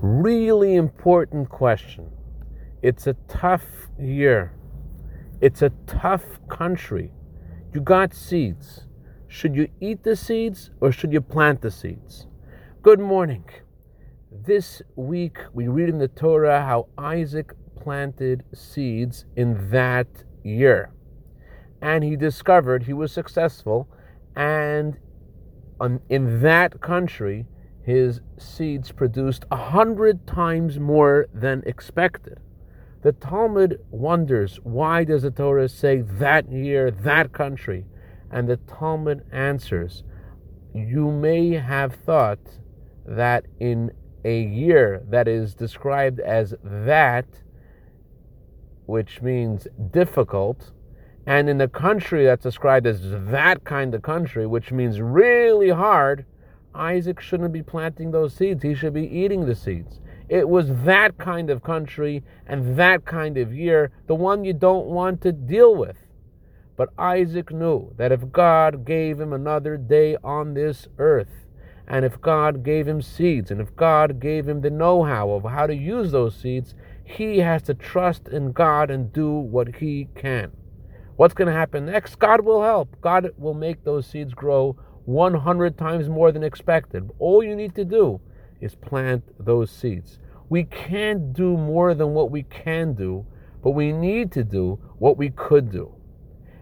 Really important question. It's a tough year. It's a tough country. You got seeds. Should you eat the seeds or should you plant the seeds? Good morning. This week we read in the Torah how Isaac planted seeds in that year. And he discovered he was successful, and um, in that country, his seeds produced a hundred times more than expected. The Talmud wonders why does the Torah say that year, that country? And the Talmud answers, you may have thought that in a year that is described as that, which means difficult, and in a country that's described as that kind of country, which means really hard, Isaac shouldn't be planting those seeds. He should be eating the seeds. It was that kind of country and that kind of year, the one you don't want to deal with. But Isaac knew that if God gave him another day on this earth, and if God gave him seeds, and if God gave him the know how of how to use those seeds, he has to trust in God and do what he can. What's going to happen next? God will help. God will make those seeds grow 100 times more than expected. All you need to do is plant those seeds. We can't do more than what we can do, but we need to do what we could do.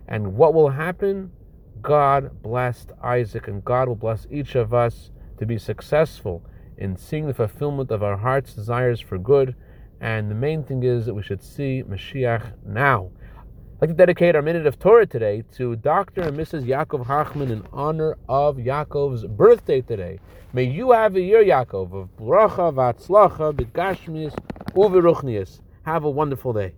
And what will happen? God blessed Isaac, and God will bless each of us to be successful in seeing the fulfillment of our heart's desires for good. And the main thing is that we should see Mashiach now. I'd like to dedicate our minute of Torah today to Dr. and Mrs. Yaakov Hachman in honor of Yaakov's birthday today. May you have a year, Yaakov, of bracha, vatzlacha, b'gashmias, uveruchnias. Have a wonderful day.